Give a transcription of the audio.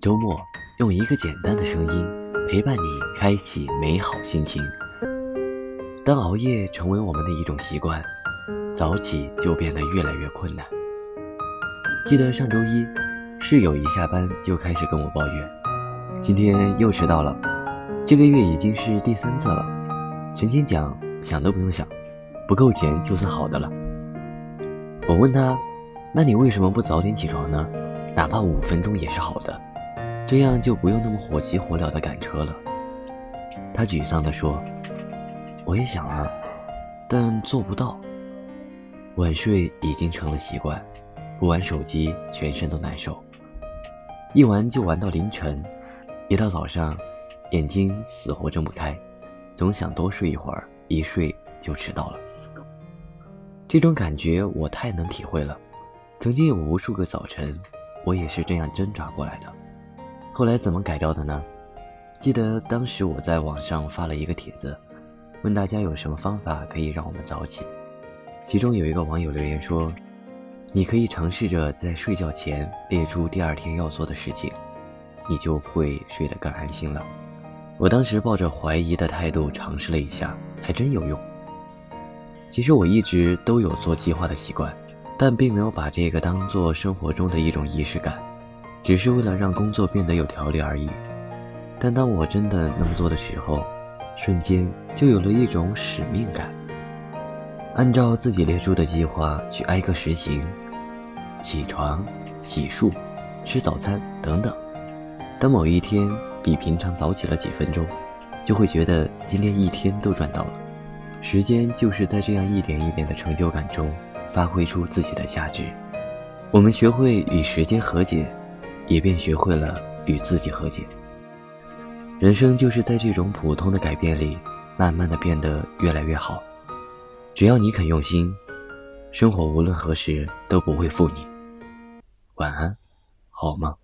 周末用一个简单的声音陪伴你，开启美好心情。当熬夜成为我们的一种习惯，早起就变得越来越困难。记得上周一，室友一下班就开始跟我抱怨，今天又迟到了，这个月已经是第三次了。全勤奖想都不用想，不够钱就算好的了。我问他，那你为什么不早点起床呢？哪怕五分钟也是好的。这样就不用那么火急火燎的赶车了。他沮丧地说：“我也想啊，但做不到。晚睡已经成了习惯，不玩手机全身都难受，一玩就玩到凌晨，一到早上，眼睛死活睁不开，总想多睡一会儿，一睡就迟到了。这种感觉我太能体会了，曾经有无数个早晨，我也是这样挣扎过来的。”后来怎么改掉的呢？记得当时我在网上发了一个帖子，问大家有什么方法可以让我们早起。其中有一个网友留言说：“你可以尝试着在睡觉前列出第二天要做的事情，你就会睡得更安心了。”我当时抱着怀疑的态度尝试了一下，还真有用。其实我一直都有做计划的习惯，但并没有把这个当做生活中的一种仪式感。只是为了让工作变得有条理而已，但当我真的那么做的时候，瞬间就有了一种使命感。按照自己列出的计划去挨个实行，起床、洗漱、吃早餐等等。当某一天比平常早起了几分钟，就会觉得今天一天都赚到了。时间就是在这样一点一点的成就感中，发挥出自己的价值。我们学会与时间和解。也便学会了与自己和解。人生就是在这种普通的改变里，慢慢的变得越来越好。只要你肯用心，生活无论何时都不会负你。晚安，好梦。